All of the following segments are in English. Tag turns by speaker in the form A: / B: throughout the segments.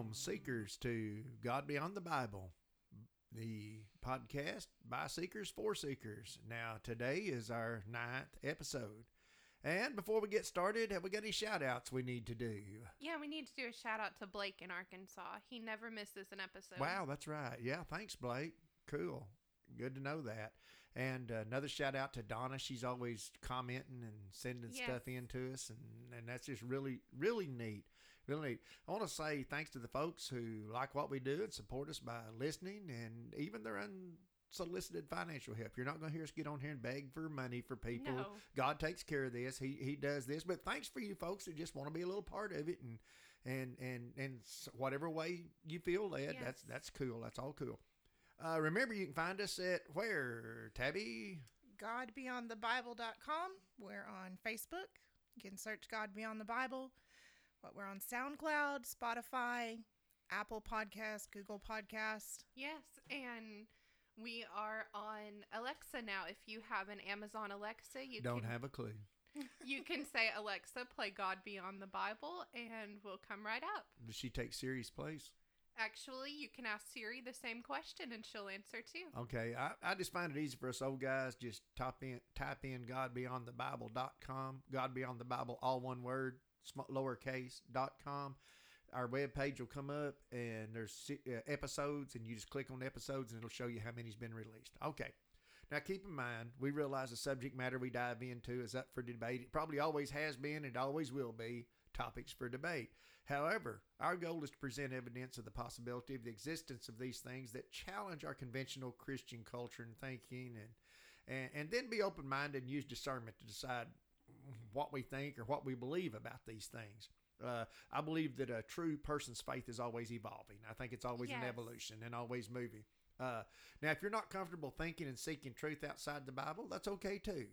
A: Welcome, seekers, to God Beyond the Bible, the podcast by seekers for seekers. Now, today is our ninth episode. And before we get started, have we got any shout outs we need to do?
B: Yeah, we need to do a shout out to Blake in Arkansas. He never misses an episode.
A: Wow, that's right. Yeah, thanks, Blake. Cool. Good to know that. And uh, another shout out to Donna. She's always commenting and sending
B: Yes.
A: stuff in to us, and, and that's just really, really neat. Really neat. I want to say thanks to the folks who like what we do and support us by listening and even their unsolicited financial help. You're not going to hear us get on here and beg for money for people.
B: No.
A: God takes care of this. He He does this. But thanks for you folks that just want to be a little part of it and and and and whatever way you feel led.
B: Yes.
A: That's that's cool. That's all cool. Uh, remember, you can find us at where Tabby.
C: GodBeyondTheBible.com. We're on Facebook. You can search God Beyond the Bible. What we're on SoundCloud, Spotify, Apple Podcast, Google Podcast.
B: Yes, and we are on Alexa now. If you have an Amazon Alexa, you
A: Don't
B: can
A: have a clue.
B: you can say Alexa, play God Beyond the Bible, and we'll come right up.
A: Does she take Siri's place?
B: Actually, you can ask Siri the same question, and she'll answer too.
A: Okay, I, I just find it easy for us old guys. Just type in type in godbeyondthebible.com. God Beyond the Bible, all one word, sm- lowercase dot com. Our webpage will come up, and there's uh, episodes, and you just click on episodes, and it'll show you how many's been released. Okay. Now, keep in mind, we realize the subject matter we dive into is up for debate. It probably always has been, and always will be topics for debate. However, our goal is to present evidence of the possibility of the existence of these things that challenge our conventional Christian culture and thinking, and and, and then be open minded and use discernment to decide what we think or what we believe about these things. Uh, I believe that a true person's faith is always evolving. I think it's always an evolution and always moving. Uh, now, if you're not comfortable thinking and seeking truth outside the Bible, that's okay too.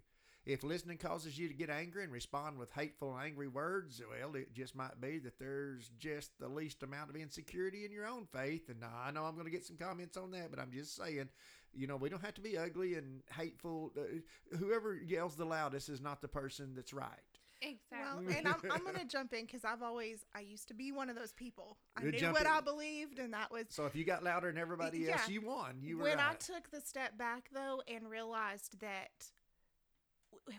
A: If listening causes you to get angry and respond with hateful and angry words, well, it just might be that there's just the least amount of insecurity in your own faith. And I know I'm going to get some comments on that, but I'm just saying, you know, we don't have to be ugly and hateful. Uh, whoever yells the loudest is not the person that's right.
B: Exactly.
C: Well, and I'm, I'm going to jump in because I've always, I used to be one of those people. I
A: Good
C: knew
A: jump
C: what. I believed, and that was
A: So if you got louder than everybody else,
C: Yeah.
A: you won. You were
C: when I took the step back though and realized that w-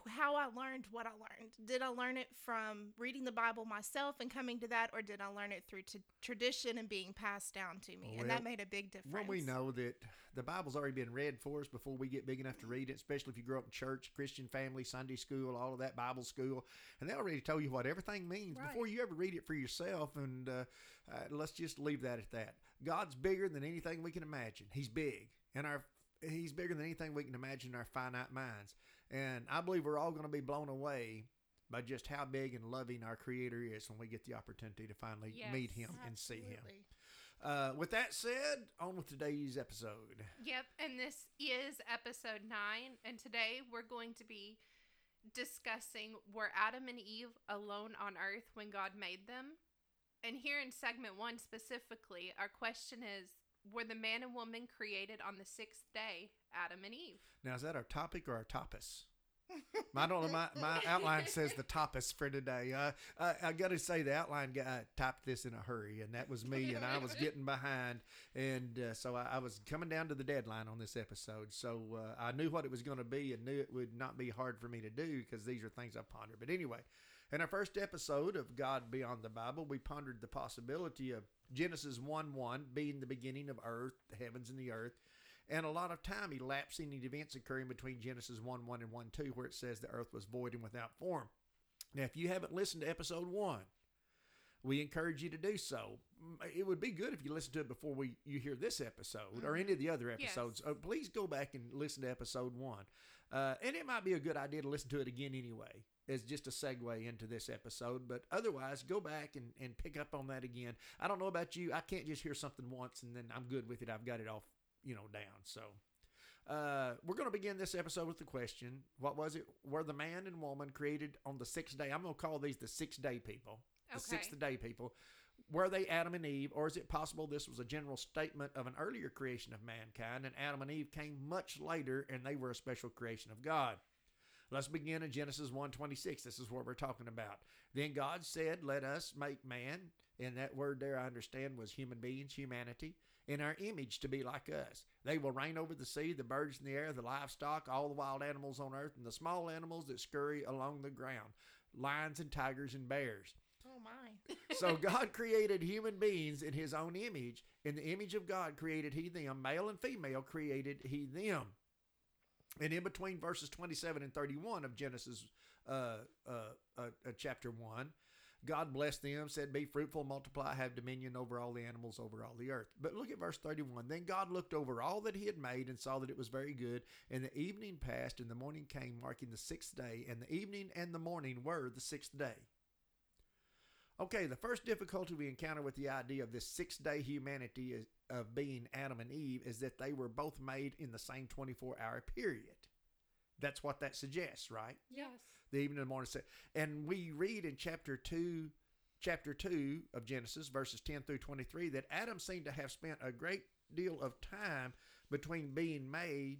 C: how I learned what I learned. Did I learn it from reading the Bible myself and coming to that, or did I learn it through t- tradition and being passed down to me? and that made a big difference.
A: When we know that the Bible's already been read for us before we get big enough to read it, especially if you grow up in church, Christian family, Sunday school, all of that Bible school, and they already tell you what everything means
C: Right.
A: before you ever read it for yourself. And uh, uh, let's just leave that at that. God's bigger than anything we can imagine. He's big, and our He's bigger than anything we can imagine in our finite minds. And I believe we're all going to be blown away by just how big and loving our Creator is when we get the opportunity to finally
B: Yes.
A: meet Him and see Him. Uh, with that said, on with today's episode.
B: Yep, and this is episode nine, and today we're going to be discussing were Adam and Eve alone on earth when God made them? And here in segment one specifically, our question is were the man and woman created on the sixth day, Adam and Eve?
A: Now, is that our topic or our topos? I. My, my outline says the topist for today. Uh, I, I got to say, the outline guy typed this in a hurry, and that was me, and I was getting behind. And uh, so I, I, was coming down to the deadline on this episode. So uh, I knew what it was going to be and knew it would not be hard for me to do because these are things I ponder. But anyway, in our first episode of God Beyond the Bible, we pondered the possibility of Genesis 1 1 being the beginning of earth, the heavens, and the earth and a lot of time elapsing in events occurring between Genesis 1 1 and 1 2, where it says the earth was void and without form. Now, if you haven't listened to episode 1, we encourage you to do so. It would be good if you listen to it before we you hear this episode mm-hmm. or any of the other episodes. Yes. Uh, please go back and listen to episode one. Uh, and it might be a good idea to listen to it again anyway, as just a segue into this episode. But otherwise, go back and, and pick up on that again. I don't know about you. I can't just hear something once and then I'm good with it. I've got it all you know down. So uh, we're going to begin this episode with the question: What was it? Were the man and woman created on the sixth day? I'm going to call these the six day people. The okay. sixth day people. Were they Adam and Eve, or is it possible this was a general statement of an earlier creation of mankind, and Adam and Eve came much later, and they were a special creation of God? Let's begin in Genesis 1:26. This is what we're talking about. Then God said, "Let us make man." And that word there, I understand, was human beings, humanity in our image to be like us. They will reign over the sea, the birds in the air, the livestock, all the wild animals on earth, and the small animals that scurry along the ground, lions and tigers and bears.
C: Oh my.
A: so God created human beings in his own image. In the image of God created he them, male and female created he them. And in between verses 27 and 31 of Genesis uh, uh, uh, uh chapter 1, God blessed them, said, Be fruitful, multiply, have dominion over all the animals, over all the earth. But look at verse 31. Then God looked over all that he had made and saw that it was very good. And the evening passed, and the morning came, marking the sixth day. And the evening and the morning were the sixth day. Okay, the first difficulty we encounter with the idea of this six day humanity is, of being Adam and Eve is that they were both made in the same 24 hour period. That's what that suggests, right?
B: Yes
A: the evening and the morning. And we read in chapter 2, chapter 2 of Genesis, verses 10 through 23, that Adam seemed to have spent a great deal of time between being made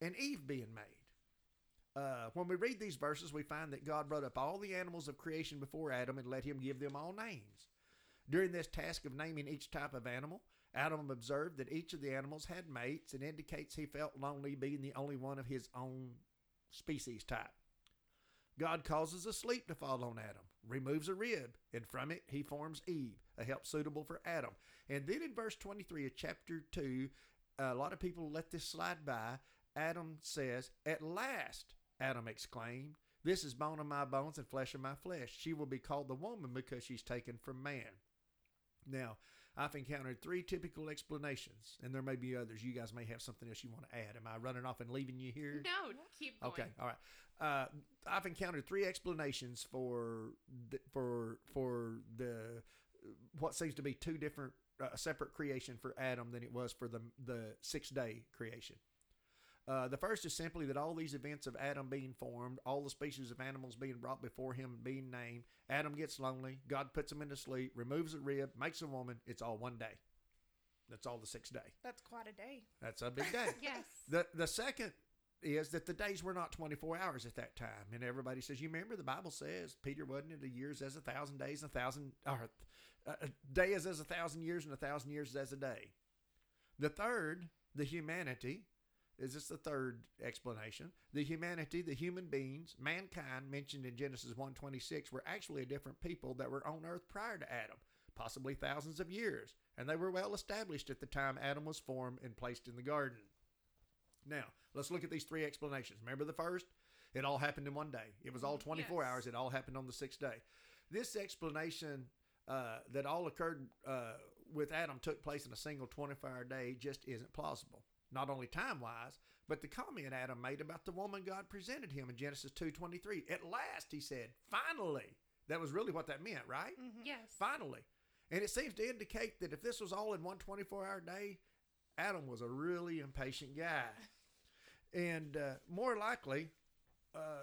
A: and Eve being made. Uh, when we read these verses, we find that God brought up all the animals of creation before Adam and let him give them all names. During this task of naming each type of animal, Adam observed that each of the animals had mates and indicates he felt lonely being the only one of his own species type. God causes a sleep to fall on Adam, removes a rib, and from it he forms Eve, a help suitable for Adam. And then in verse 23 of chapter 2, a lot of people let this slide by. Adam says, At last, Adam exclaimed, This is bone of my bones and flesh of my flesh. She will be called the woman because she's taken from man. Now, I've encountered three typical explanations, and there may be others. You guys may have something else you want to add. Am I running off and leaving you here?
B: No, keep going.
A: Okay, all right. Uh, I've encountered three explanations for the, for for the what seems to be two different uh, separate creation for Adam than it was for the the six day creation. Uh, the first is simply that all these events of Adam being formed, all the species of animals being brought before him, and being named, Adam gets lonely, God puts him into sleep, removes a rib, makes a woman. It's all one day. That's all the sixth day.
C: That's quite a day.
A: That's a big day.
B: yes.
A: The the second is that the days were not 24 hours at that time. And everybody says, you remember the Bible says, Peter wasn't it a years as a thousand days, a thousand, or a day is as a thousand years, and a thousand years is as a day. The third, the humanity, is this the third explanation? The humanity, the human beings, mankind mentioned in Genesis 1:26 were actually a different people that were on earth prior to Adam, possibly thousands of years, and they were well established at the time Adam was formed and placed in the garden. Now, let's look at these three explanations. Remember the first? It all happened in one day. It was all 24 yes. hours. It all happened on the sixth day. This explanation uh, that all occurred uh, with Adam took place in a single 24 hour day just isn't plausible. Not only time wise, but the comment Adam made about the woman God presented him in Genesis 2:23. At last, he said, "Finally." That was really what that meant, right?
B: Mm-hmm. Yes.
A: Finally. And it seems to indicate that if this was all in one 24 hour day, Adam was a really impatient guy. And uh, more likely, uh,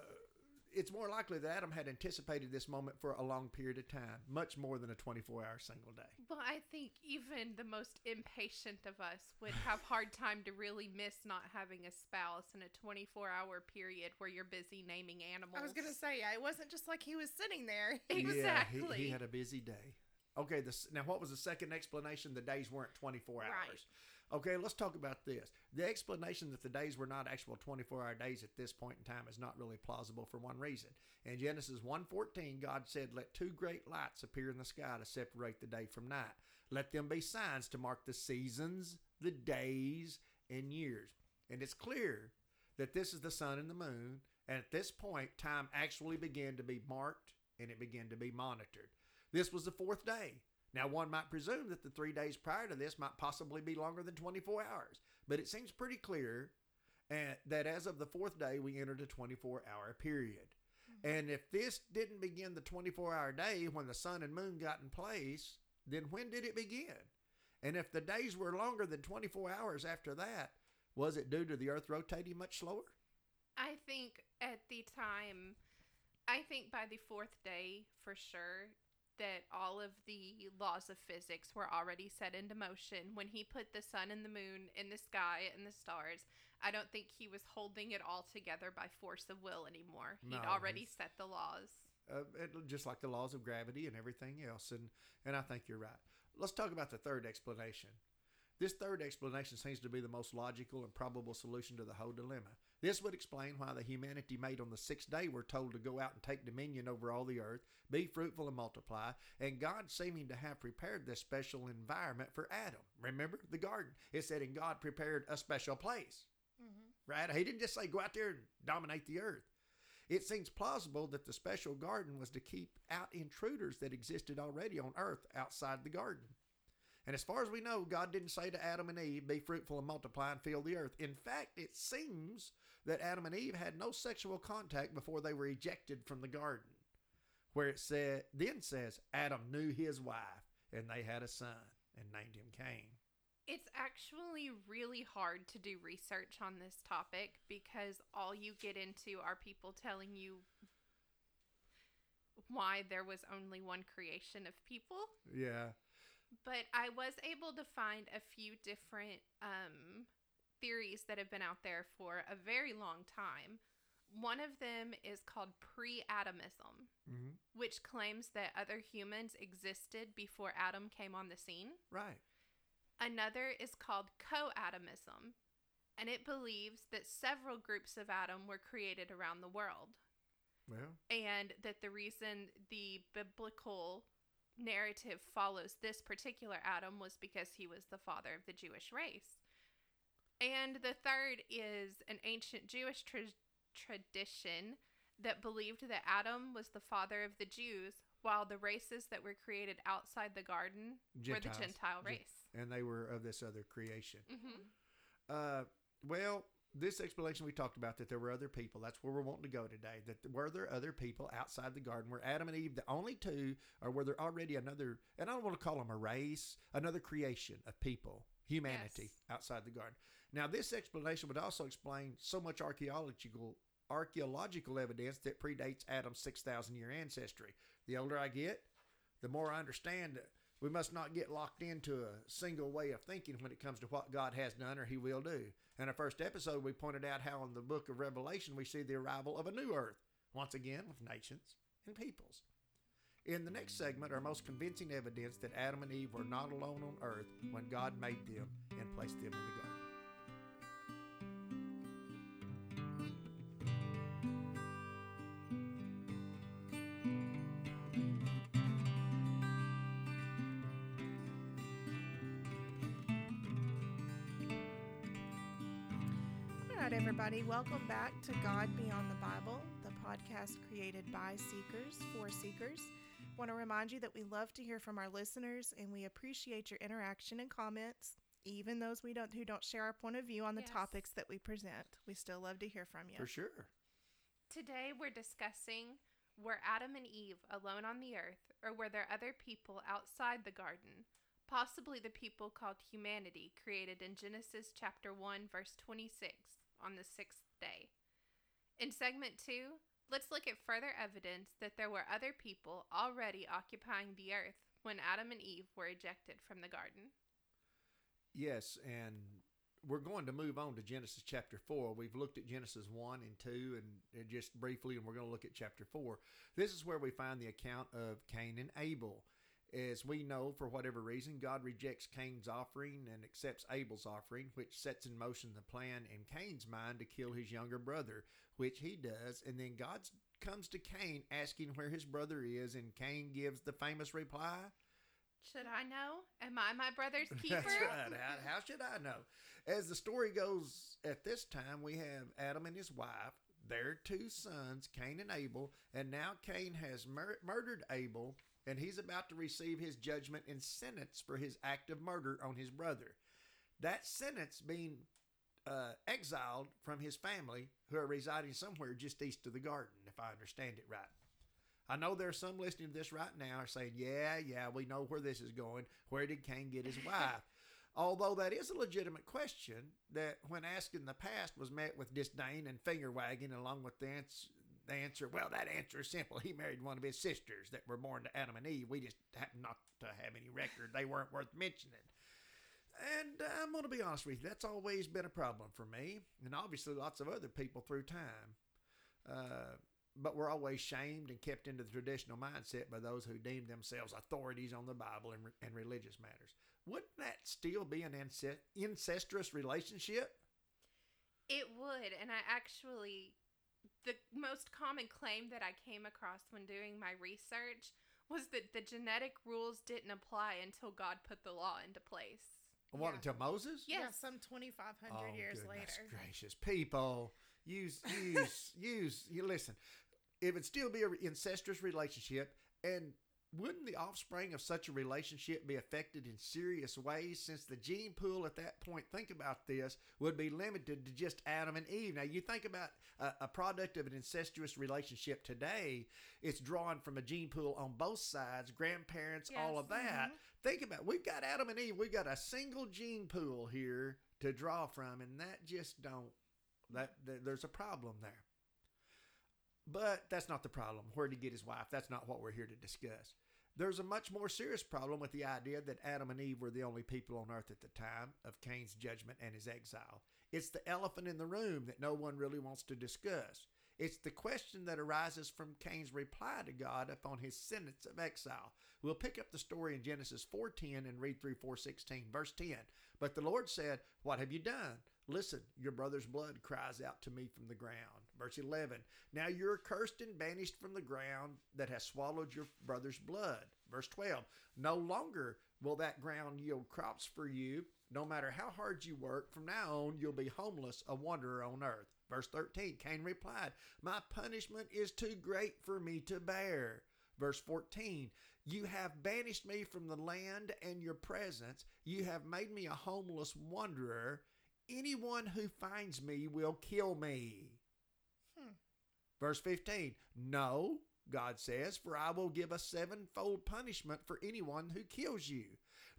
A: it's more likely that Adam had anticipated this moment for a long period of time, much more than a 24 hour single day.
B: Well, I think even the most impatient of us would have hard time to really miss not having a spouse in a 24 hour period where you're busy naming animals.
C: I was gonna say, yeah, it wasn't just like he was sitting there.
B: Exactly.
A: Yeah, he, he had a busy day. Okay, this, now what was the second explanation? The days weren't 24 hours.
C: Right.
A: Okay, let's talk about this. The explanation that the days were not actual 24 hour days at this point in time is not really plausible for one reason. In Genesis 1:14, God said, "Let two great lights appear in the sky to separate the day from night. Let them be signs to mark the seasons, the days, and years." And it's clear that this is the sun and the moon, and at this point time actually began to be marked and it began to be monitored. This was the fourth day. Now, one might presume that the three days prior to this might possibly be longer than 24 hours, but it seems pretty clear uh, that as of the fourth day, we entered a 24 hour period. And if this didn't begin the 24 hour day when the sun and moon got in place, then when did it begin? And if the days were longer than 24 hours after that, was it due to the earth rotating much slower?
B: I think at the time, I think by the fourth day for sure that all of the laws of physics were already set into motion. When he put the sun and the moon in the sky and the stars, I don't think he was holding it all together by force of will anymore. He'd
A: No,
B: already set the laws.
A: uh, it, just like the laws of gravity and everything else. And and I think you're right. Let's talk about the third explanation. This third explanation seems to be the most logical and probable solution to the whole dilemma. This would explain why the humanity made on the sixth day were told to go out and take dominion over all the earth, be fruitful and multiply, and God seeming to have prepared this special environment for Adam. Remember the garden? It said, and God prepared a special place mm-hmm. right? He didn't just say go out there and dominate the earth. It seems plausible that the special garden was to keep out intruders that existed already on earth outside the garden. And as far as we know, God didn't say to Adam and Eve, be fruitful and multiply and fill the earth. In fact, it seems that Adam and Eve had no sexual contact before they were ejected from the garden. Where it said then says Adam knew his wife, and they had a son and named him Cain.
B: It's actually really hard to do research on this topic because all you get into are people telling you why there was only one creation of people.
A: Yeah.
B: But I was able to find a few different um, theories that have been out there for a very long time. One of them is called pre Adamism,
A: hmm
B: which claims that other humans existed before Adam came on the scene.
A: Right.
B: Another is called co-Adamism, and it believes that several groups of Adam were created around the world,
A: Well,
B: and that the reason the biblical narrative follows this particular Adam was because he was the father of the Jewish race. And the third is an ancient Jewish tra- tradition that believed that Adam was the father of the Jews, while the races that were created outside the garden were the Gentile race.
A: and they were of this other creation.
B: hmm
A: Uh, well, this explanation we talked about that there were other people. That's where we're wanting to go today. That were there other people outside the garden? Were Adam and Eve the only two, or were there already another? And I don't want to call them a race, another creation of people, humanity
B: Yes.
A: outside the garden. Now, this explanation would also explain so much archaeological archaeological evidence that predates Adam's six thousand year ancestry. The older I get, the more I understand that we must not get locked into a single way of thinking when it comes to what God has done or He will do. In our first episode, we pointed out how in the book of Revelation we see the arrival of a new earth, once again with nations and peoples. In the next segment, our most convincing evidence that Adam and Eve were not alone on earth when God made them and placed them in the garden.
C: Everybody, welcome back to God Beyond the Bible, the podcast created by seekers for seekers. Want to remind you that we love to hear from our listeners and we appreciate your interaction and comments, even those we don't who don't share our point of view on the
B: Yes.
C: topics that we present. We still love to hear from you.
A: For sure.
B: Today we're discussing were Adam and Eve alone on the earth, or were there other people outside the garden, possibly the people called humanity created in Genesis chapter 1, verse 26, on the sixth day? In segment 2, Let's look at further evidence that there were other people already occupying the earth when Adam and Eve were ejected from the garden.
A: Yes, and we're going to move on to Genesis chapter 4. We've looked at Genesis 1 and 2 and, just briefly, and we're going to look at chapter 4. This is where we find the account of Cain and Abel. As we know, for whatever reason, God rejects Cain's offering and accepts Abel's offering, which sets in motion the plan in Cain's mind to kill his younger brother, which he does. And then God comes to Cain asking where his brother is, and Cain gives the famous reply
B: Should I know? Am I my brother's keeper?
A: That's right. How, how should I know? As the story goes, at this time, we have Adam and his wife, their two sons, Cain and Abel, and now Cain has mur- murdered Abel and he's about to receive his judgment and sentence for his act of murder on his brother. That sentence being uh, exiled from his family, who are residing somewhere just east of the garden, if I understand it right. I know there are some listening to this right now are saying, "Yeah, yeah, we know where this is going. Where did Cain get his wife?" Although that is a legitimate question that, when asked in the past, was met with disdain and finger wagging, along with the answer, the answer, well, that answer is simple. He married one of his sisters that were born to Adam and Eve. We just happen not to have any record. They weren't worth mentioning. And I'm going to be honest with you, that's always been a problem for me, and obviously lots of other people through time. Uh, but we're always shamed and kept into the traditional mindset by those who deem themselves authorities on the Bible and, and religious matters. Wouldn't that still be an incestuous relationship?
B: It would, and I actually the most common claim that I came across when doing my research was that the genetic rules didn't apply until God put the law into place.
A: What, yeah. until Moses?
C: Yes. Yeah, some 2,500
A: oh,
C: years
A: goodness
C: later.
A: gracious. People, use, use, use, you listen. It would still be an incestuous relationship, and wouldn't the offspring of such a relationship be affected in serious ways since the gene pool at that point, think about this, would be limited to just Adam and Eve? Now, you think about a, a product of an incestuous relationship today, it's drawn from a gene pool on both sides, grandparents, yes. all of that. Mm-hmm. Think about it. We've got Adam and Eve, we've got a single gene pool here to draw from, and that just don't, that, that there's a problem there. But that's not the problem. Where did he get his wife? That's not what we're here to discuss. There's a much more serious problem with the idea that Adam and Eve were the only people on earth at the time of Cain's judgment and his exile. It's the elephant in the room that no one really wants to discuss. It's the question that arises from Cain's reply to God upon his sentence of exile. We'll pick up the story in Genesis 4:10 and read through 4:16. Verse 10. But the Lord said, "What have you done?" Listen, your brother's blood cries out to me from the ground. Verse 11 Now you're cursed and banished from the ground that has swallowed your brother's blood. Verse 12 No longer will that ground yield crops for you. No matter how hard you work, from now on you'll be homeless, a wanderer on earth. Verse 13 Cain replied, My punishment is too great for me to bear. Verse 14 You have banished me from the land and your presence. You have made me a homeless wanderer. Anyone who finds me will kill me. Verse 15 No, God says, for I will give a sevenfold punishment for anyone who kills you.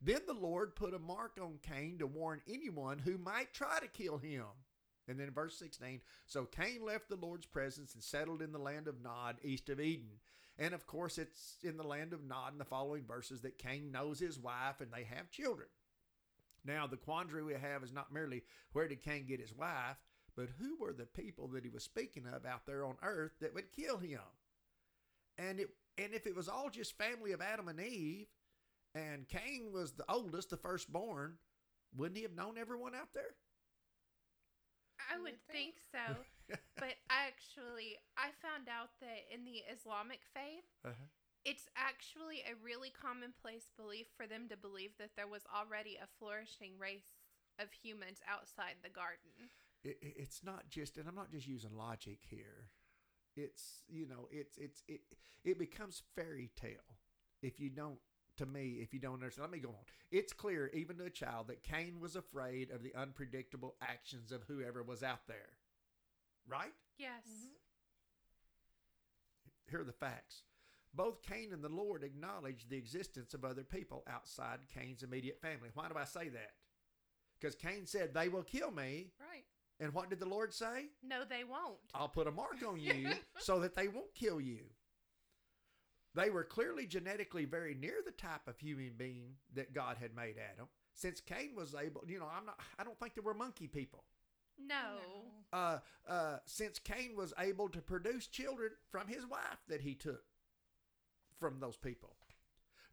A: Then the Lord put a mark on Cain to warn anyone who might try to kill him. And then verse 16 So Cain left the Lord's presence and settled in the land of Nod, east of Eden. And of course, it's in the land of Nod in the following verses that Cain knows his wife and they have children. Now, the quandary we have is not merely where did Cain get his wife, but who were the people that he was speaking of out there on earth that would kill him? And it and if it was all just family of Adam and Eve, and Cain was the oldest, the firstborn, wouldn't he have known everyone out there?
B: I would think so. but actually, I found out that in the Islamic faith, uh-huh it's actually a really commonplace belief for them to believe that there was already a flourishing race of humans outside the garden.
A: It, it's not just, and I'm not just using logic here. It's you know, it's it's it it becomes fairy tale if you don't. To me, if you don't understand, let me go on. It's clear, even to a child, that Cain was afraid of the unpredictable actions of whoever was out there. Right?
B: Yes. Mm-hmm.
A: Here are the facts. Both Cain and the Lord acknowledged the existence of other people outside Cain's immediate family. Why do I say that? Because Cain said, They will kill me.
C: Right.
A: And what did the Lord say?
B: No, they won't.
A: I'll put a mark on you so that they won't kill you. They were clearly genetically very near the type of human being that God had made Adam. Since Cain was able, you know, I'm not I don't think there were monkey people.
B: No.
A: Uh uh since Cain was able to produce children from his wife that he took from those people.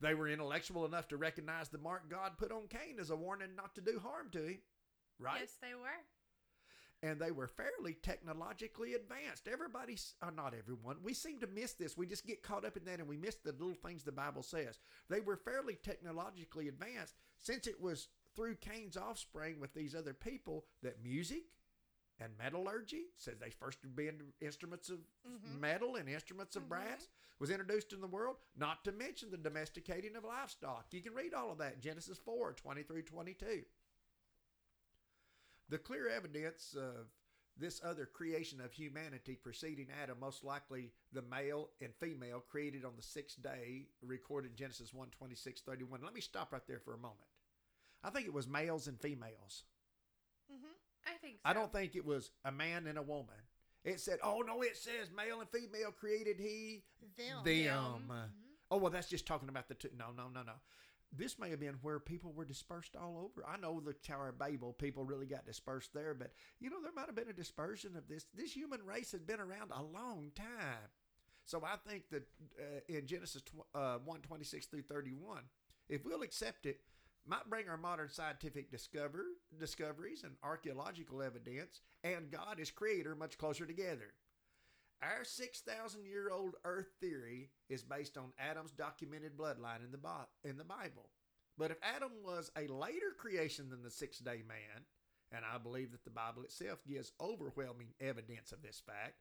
A: They were intellectual enough to recognize the mark God put on Cain as a warning not to do harm to him. Right?
B: Yes, they were.
A: And they were fairly technologically advanced. Everybody's, or not everyone, we seem to miss this. We just get caught up in that and we miss the little things the Bible says. They were fairly technologically advanced since it was through Cain's offspring with these other people that music and metallurgy, says they first being instruments of
C: Mhm.
A: metal and instruments of
B: Mhm.
A: brass, was introduced in the world, not to mention the domesticating of livestock. You can read all of that in Genesis 4 20 through 22. The clear evidence of this other creation of humanity preceding Adam, most likely the male and female created on the sixth day, recorded in Genesis 1 26 31. Let me stop right there for a moment. I think it was males and females.
C: Mhm.
B: I think so.
A: I don't think it was a man and a woman. It said, oh no, it says male and female created he
C: Them.
A: them.
C: Mhm.
A: Oh well, that's just talking about the two. No, no, no, no. This may have been where people were dispersed all over. I know the Tower of Babel, people really got dispersed there, but you know there might have been a dispersion of this. This human race has been around a long time. So I think that uh, in Genesis tw- uh, one twenty six through thirty one, if we'll accept it, might bring our modern scientific discover discoveries and archaeological evidence and God as creator much closer together. Our 6,000 year old Earth theory is based on Adam's documented bloodline in the, in the Bible. But if Adam was a later creation than the six day man, and I believe that the Bible itself gives overwhelming evidence of this fact,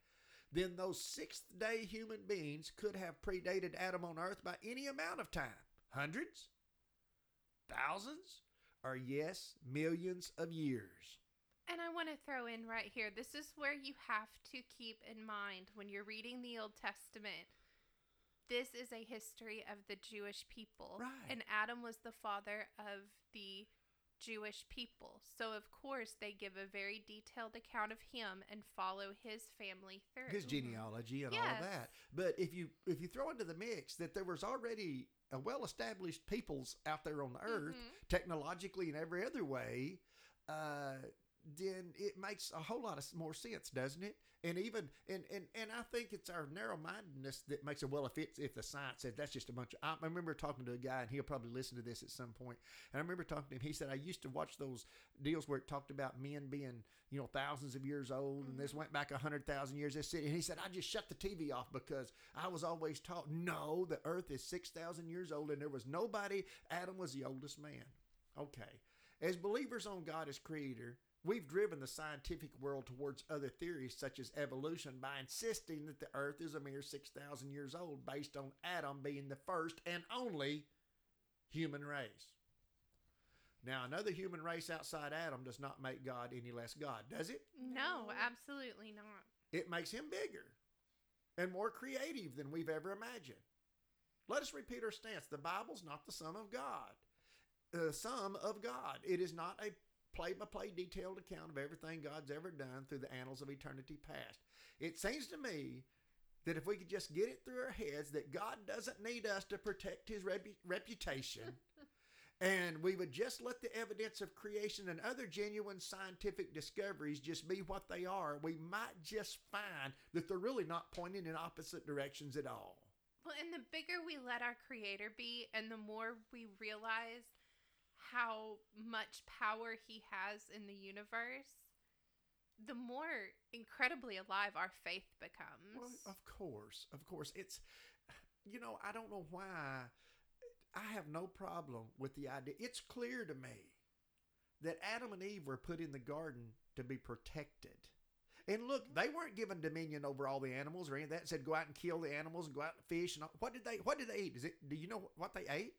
A: then those sixth day human beings could have predated Adam on Earth by any amount of time hundreds, thousands, or yes, millions of years.
B: And I want to throw in right here this is where you have to keep in mind when you're reading the Old Testament. This is a history of the Jewish people.
A: Right.
B: And Adam was the father of the Jewish people. So, of course, they give a very detailed account of him and follow his family through.
A: his genealogy and all of that. But if you if you throw into the mix that there was already a well established peoples out there on the earth,
B: Mhm.
A: technologically and every other way, uh, then it makes a whole lot of more sense, doesn't it? And even and and, and I think it's our narrow mindedness that makes it well if it's if the science said that's just a bunch of I remember talking to a guy and he'll probably listen to this at some point. And I remember talking to him, he said I used to watch those deals where it talked about men being, you know, thousands of years old and this mm-hmm. went back a hundred thousand years this city. And he said, I just shut the TV off because I was always taught, no, the earth is six thousand years old and there was nobody, Adam was the oldest man. Okay. As believers on God as creator, we've driven the scientific world towards other theories such as evolution by insisting that the earth is a mere 6,000 years old based on Adam being the first and only human race. Now, another human race outside Adam does not make God any less God, does it?
B: No,
C: No.
B: absolutely not.
A: It makes him bigger and more creative than we've ever imagined. Let us repeat our stance. The Bible's not the sum of God. The sum of God. It is not a play by play detailed account of everything God's ever done through the annals of eternity past. It seems to me that if we could just get it through our heads that God doesn't need us to protect his repu- reputation, and we would just let the evidence of creation and other genuine scientific discoveries just be what they are, we might just find that they're really not pointing in opposite directions at all.
B: Well, and the bigger we let our creator be, and the more we realize how much power he has in the universe, the more incredibly alive our faith becomes.
A: Well, of course, of course. It's, you know, I don't know why. I have no problem with the idea. It's clear to me that Adam and Eve were put in the garden to be protected. And look, they weren't given dominion over all the animals or any of that. It said go out and kill the animals and go out and fish and all. what did they what did they eat? Is it do you know what they ate?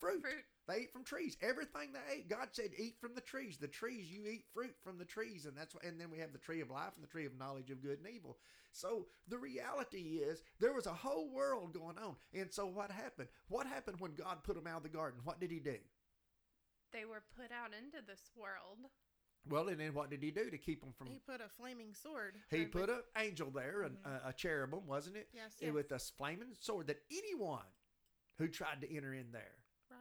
A: Fruit.
B: Fruit.
A: They ate from trees. Everything they ate, God said, eat from the trees. The trees, you eat fruit from the trees, and that's and then we have the tree of life and the tree of knowledge of good and evil. So the reality is, there was a whole world going on. And so what happened? What happened when God put them out of the garden? What did He do?
B: They were put out into this world.
A: Well, and then what did he do to keep them from?
C: He put a flaming sword.
A: He
C: or
A: put an angel there, an-
C: Mhm.
A: a, a cherubim, wasn't it?
C: Yes.
A: It with a flaming sword that anyone who tried to enter in there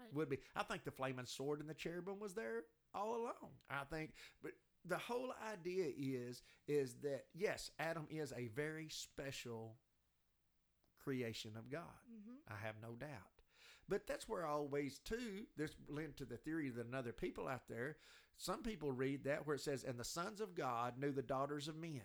C: right.
A: would be. I think the flaming sword and the cherubim was there all along. I think, but the whole idea is is that yes, Adam is a very special creation of God.
C: hmm
A: I have no doubt. But that's where I always too. This led to the theory that another people out there. Some people read that where it says, "And the sons of God knew the daughters of men."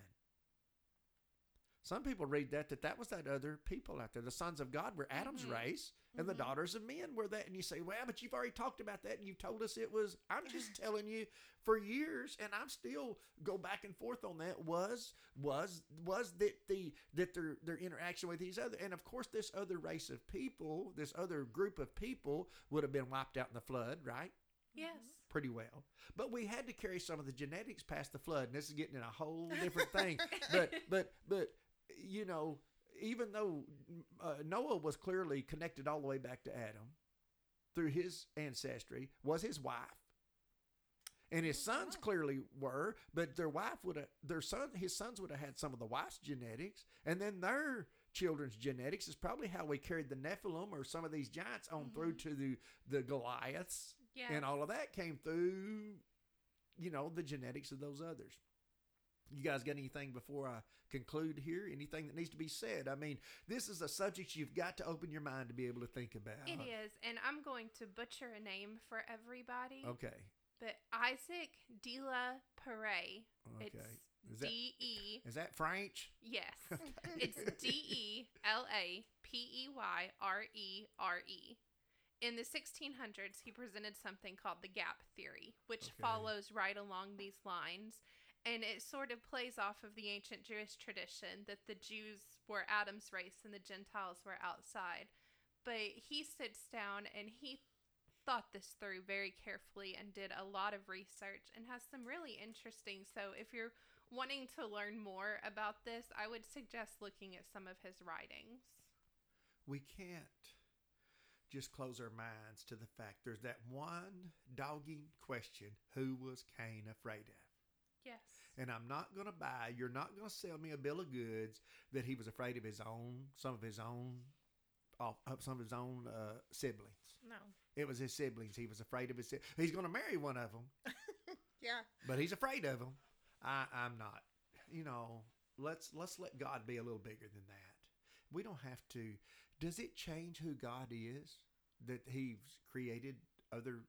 A: Some people read that that that was that other people out there. The sons of God were Adam's
B: Mhm.
A: race, and the
C: Mhm.
A: daughters of men were that. And you say, "Well, but you've already talked about that, and you've told us it was." I'm just telling you for years, and I'm still go back and forth on that. Was was was that the that their their interaction with these other, and of course, this other race of people, this other group of people, would have been wiped out in the flood, right?
B: Yes.
A: Pretty well, but we had to carry some of the genetics past the flood, and this is getting in a whole different thing. But but but you know, even though uh, Noah was clearly connected all the way back to Adam through his ancestry, was his wife. And his sons clearly were, but their wife would have, their son, his sons would have had some of the wife's genetics, and then their children's genetics is probably how we carried the Nephilim or some of these giants on through
C: Mhm.
A: to the the Goliaths,
B: Yes.
A: and all of that came through, you know, the genetics of those others. You guys got anything before I conclude here? Anything that needs to be said? I mean, this is a subject you've got to open your mind to be able to think about.
B: It is, and I'm going to butcher a name for everybody.
A: Okay.
B: But Isaac de la Pere.
A: Okay.
B: It's
A: Is that
B: D E.
A: is that French?
B: Yes. It's D E L A P E Y R E R E. In the 1600s, he presented something called the gap theory, which
A: Okay.
B: follows right along these lines. And it sort of plays off of the ancient Jewish tradition that the Jews were Adam's race and the Gentiles were outside. But he sits down and he thought this through very carefully and did a lot of research and has some really interesting. So if you're wanting to learn more about this, I would suggest looking at some of his writings.
A: we can't just close our minds to the fact there's that one dogging question who was Cain afraid of?
B: Yes.
A: And I'm not going to buy, you're not going to sell me a bill of goods that he was afraid of his own, some of his own, of of some of his own uh, siblings.
C: No.
A: It was his siblings. He was afraid of his. si- He's going to marry one of them,
C: Yeah.
A: but he's afraid of them. I, I'm not. You know, let's let's let God be a little bigger than that. We don't have to. Does it change who God is that He's created other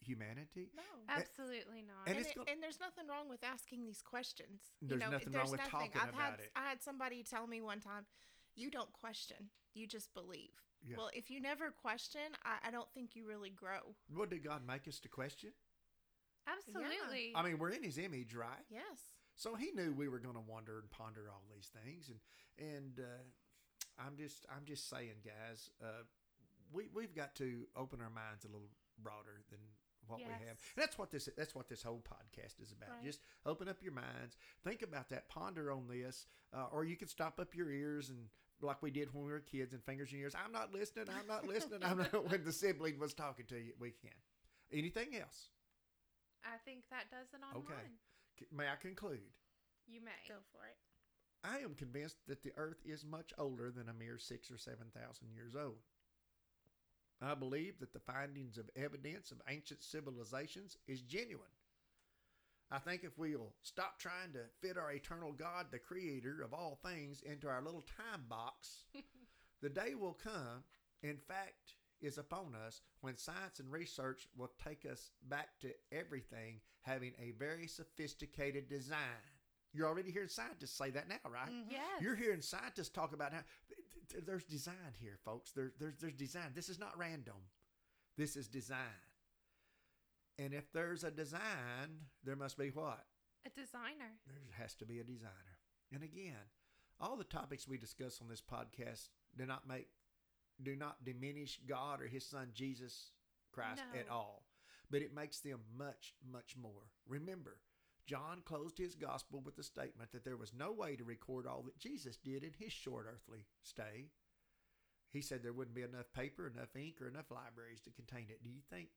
A: humanity?
C: No.
B: Absolutely not.
C: And,
A: it's
C: it-
A: gonna-
C: and there's nothing wrong with asking these questions.
A: There's
C: you know,
A: nothing
C: there's
A: wrong with
C: nothing.
A: talking
C: I've had,
A: about it.
C: I had somebody tell me one time, "You don't question, you just believe."
A: Yeah.
C: Well, if you never question, I, I don't think you really grow.
A: What did God make us to question?
B: Absolutely.
A: I mean, we're in His image, right?
C: Yes.
A: So He knew we were going to wonder and ponder all these things, and and uh, I'm just I'm just saying, guys, uh, we we've got to open our minds a little broader than what we have. And that's what this that's what this whole podcast is about.
C: Right.
A: Just open up your minds, think about that, ponder on this, uh, or you can stop up your ears and. Like we did when we were kids, and fingers in your ears. I'm not listening. I'm not listening. I'm not. When the sibling was talking to you, we can. Anything else?
B: I think that does it on
A: Okay. May I conclude?
B: You may.
C: Go for it.
A: I am convinced that the earth is much older than a mere six or seven thousand years old. I believe that the findings of evidence of ancient civilizations is genuine. I think if we'll stop trying to fit our eternal God, the creator of all things, into our little time box, the day will come, in fact, is upon us when science and research will take us back to everything having a very sophisticated design. You're already hearing scientists say that now, right?
C: Mhm.
B: Yes.
A: You're hearing scientists talk about how there's design here, folks. There, there's there's design. This is not random. This is design. And if there's a design, there must be what?
B: A designer.
A: There has to be a designer. And again, all the topics we discuss on this podcast do not make do not diminish God or his son Jesus Christ at all. But it makes them much, much more. Remember, John closed his gospel with the statement that there was no way to record all that Jesus did in his short earthly stay. He said there wouldn't be enough paper, enough ink, or enough libraries to contain it. Do you think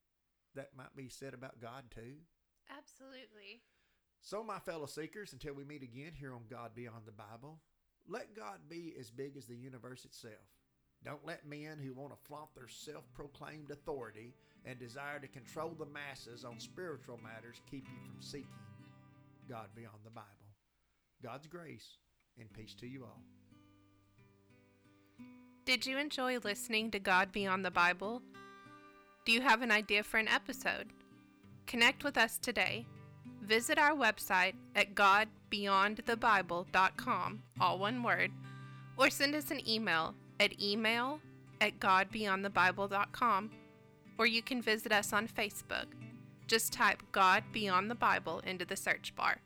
A: that might be said about God too?
B: Absolutely.
A: So, my fellow seekers, until we meet again here on God Beyond the Bible, let God be as big as the universe itself. Don't let men who want to flaunt their self proclaimed authority and desire to control the masses on spiritual matters keep you from seeking God beyond the Bible. God's grace and peace to you all.
B: Did you enjoy listening to God Beyond the Bible? Do you have an idea for an episode? Connect with us today. Visit our website at godbeyondthebible.com, all one word, or send us an email at email at godbeyondthebible.com, or you can visit us on Facebook. Just type God Beyond the Bible into the search bar.